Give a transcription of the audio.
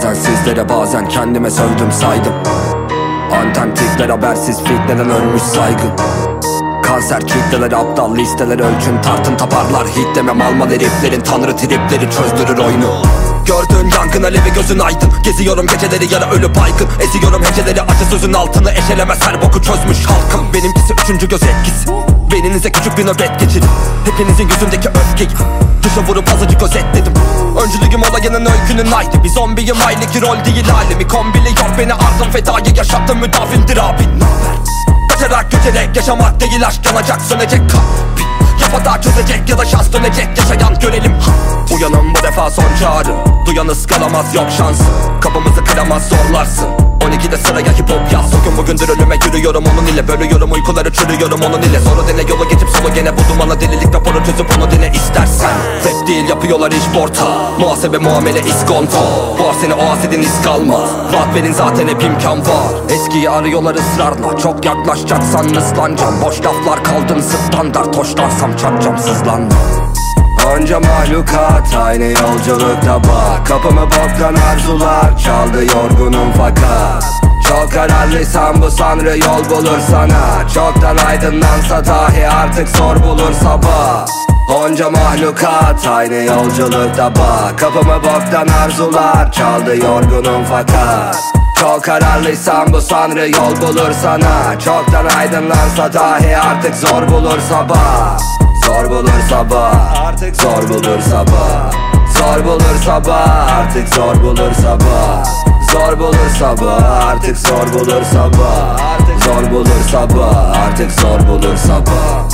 Bazen sizlere bazen kendime sövdüm saydım. Anten tipler habersiz fitneden ölmüş saygın. Kanser kitleler aptal listeler ölçün tartın taparlar. Hit demem almalı heriflerin tanrı tripleri çözdürür oyunu. Gördüğün yangın alevi gözün aydın. Geziyorum geceleri yara ölü baygın Eziyorum heceleri acı sözün altını Eşelemez her boku çözmüş halkım. Benimkisi üçüncü göz etkisi Beyninize küçük bir nöbet geçirin. Hepinizin yüzündeki öfkeyi Dışa vurup azıcık özetledim. Öncülüğüm olayının öykünün aydı Bir zombiyim aileki rol değil alemi Kombiliyor beni ardım fedayı yaşattım müdafimdir abin. Kaçarak göçerek yaşamak değil aşk yanacak sönecek kalp Ya da çözecek ya da şans dönecek yaşayan görelim. Uyanın bu defa son çağrı. Duyan ıskalamaz yok şans Kapımızı kıramaz zorlarsın. 12'de sıraya hip hop yaz Bugün bugündür ölüme yürüyorum. Onun ile Bölüyorum uykuları çürüyorum onun ile. Soru dene yolu geçip solu gene bu dumana Delilik raporu çözüp onu dene istersen. Rap değil yapıyorlar iş porta Muhasebe muamele iskonto Boğar seni o asidin iz kalmaz Rahat verin zaten hep imkan var. Eskiyi arıyorlar ısrarla. Çok yaklaşacaksan ıslanacağım. Boş laflar kaldın standart Hoşlansam çarpacağım sızlanma. Onca mahlukat aynı yolculukta bak Kapımı boktan arzular çaldı yorgunum fakat Çok kararlıysan bu sanrı yol bulur sana. Çoktan aydınlansa dahi artık zor bulur sabah. Onca mahlukat aynı yolculukta bak. Kapımı boktan arzular çaldı yorgunum fakat. Çok kararlıysan bu sanrı yol bulur sana. Çoktan aydınlansa dahi artık zor bulur sabah. Zor bulur sabah. Artık zor bulur sabah. Zor bulur sabah. Artık zor bulur sabah Zor bulur sabah Artık zor bulur sabah zor bulur sabah Artık zor bulur sabah